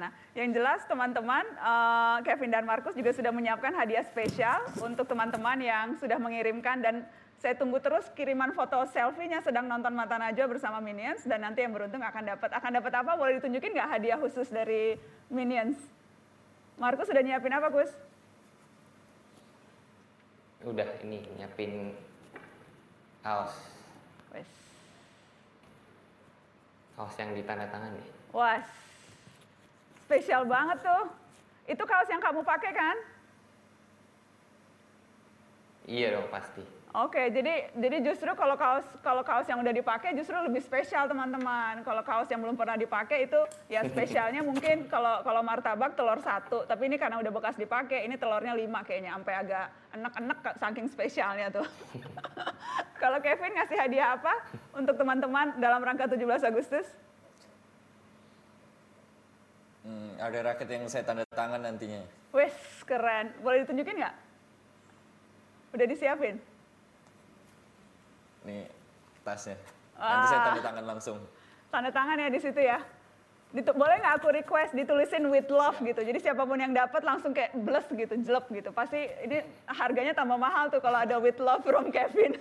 Nah, yang jelas teman-teman, uh, Kevin dan Markus juga sudah menyiapkan hadiah spesial untuk teman-teman yang sudah mengirimkan dan saya tunggu terus kiriman foto selfie-nya sedang nonton Mata Najwa bersama Minions dan nanti yang beruntung akan dapat akan dapat apa? Boleh ditunjukin nggak hadiah khusus dari Minions? Markus sudah nyiapin apa, Gus? Udah ini nyiapin kaos. Wes. Kaos yang ditandatangani. Wah, spesial banget tuh. Itu kaos yang kamu pakai kan? Iya dong pasti. Oke, jadi jadi justru kalau kaos kalau kaos yang udah dipakai justru lebih spesial teman-teman. Kalau kaos yang belum pernah dipakai itu ya spesialnya mungkin kalau kalau martabak telur satu, tapi ini karena udah bekas dipakai, ini telurnya lima kayaknya, sampai agak enek-enek saking spesialnya tuh. kalau Kevin ngasih hadiah apa untuk teman-teman dalam rangka 17 Agustus? Hmm, ada raket yang saya tanda tangan nantinya. Wes, keren. Boleh ditunjukin nggak? Udah disiapin? Nih tasnya. Nanti saya tanda tangan langsung. Tanda tangan ya di situ ya. Ditu boleh nggak aku request ditulisin with love gitu. Jadi siapa pun yang dapat langsung kayak bless gitu, jelek gitu. Pasti ini harganya tambah mahal tuh kalau ada with love from Kevin.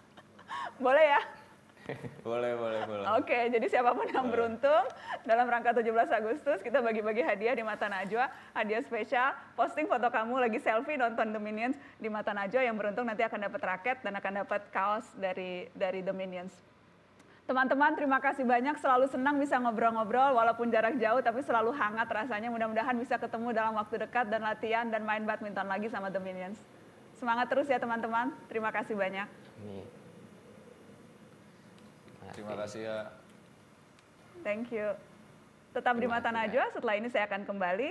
boleh ya? boleh, boleh, boleh. Oke, jadi siapa pun yang beruntung dalam rangka 17 Agustus kita bagi-bagi hadiah di Mata Najwa, hadiah spesial, posting foto kamu lagi selfie nonton The Minions di Mata Najwa yang beruntung nanti akan dapat raket dan akan dapat kaos dari dari The Minions. Teman-teman, terima kasih banyak. Selalu senang bisa ngobrol-ngobrol, walaupun jarak jauh, tapi selalu hangat rasanya. Mudah-mudahan bisa ketemu dalam waktu dekat dan latihan dan main badminton lagi sama The Minions. Semangat terus ya teman-teman. Terima kasih banyak. Amin. Terima kasih ya. Thank you. Tetap di Mata Najwa, setelah ini saya akan kembali.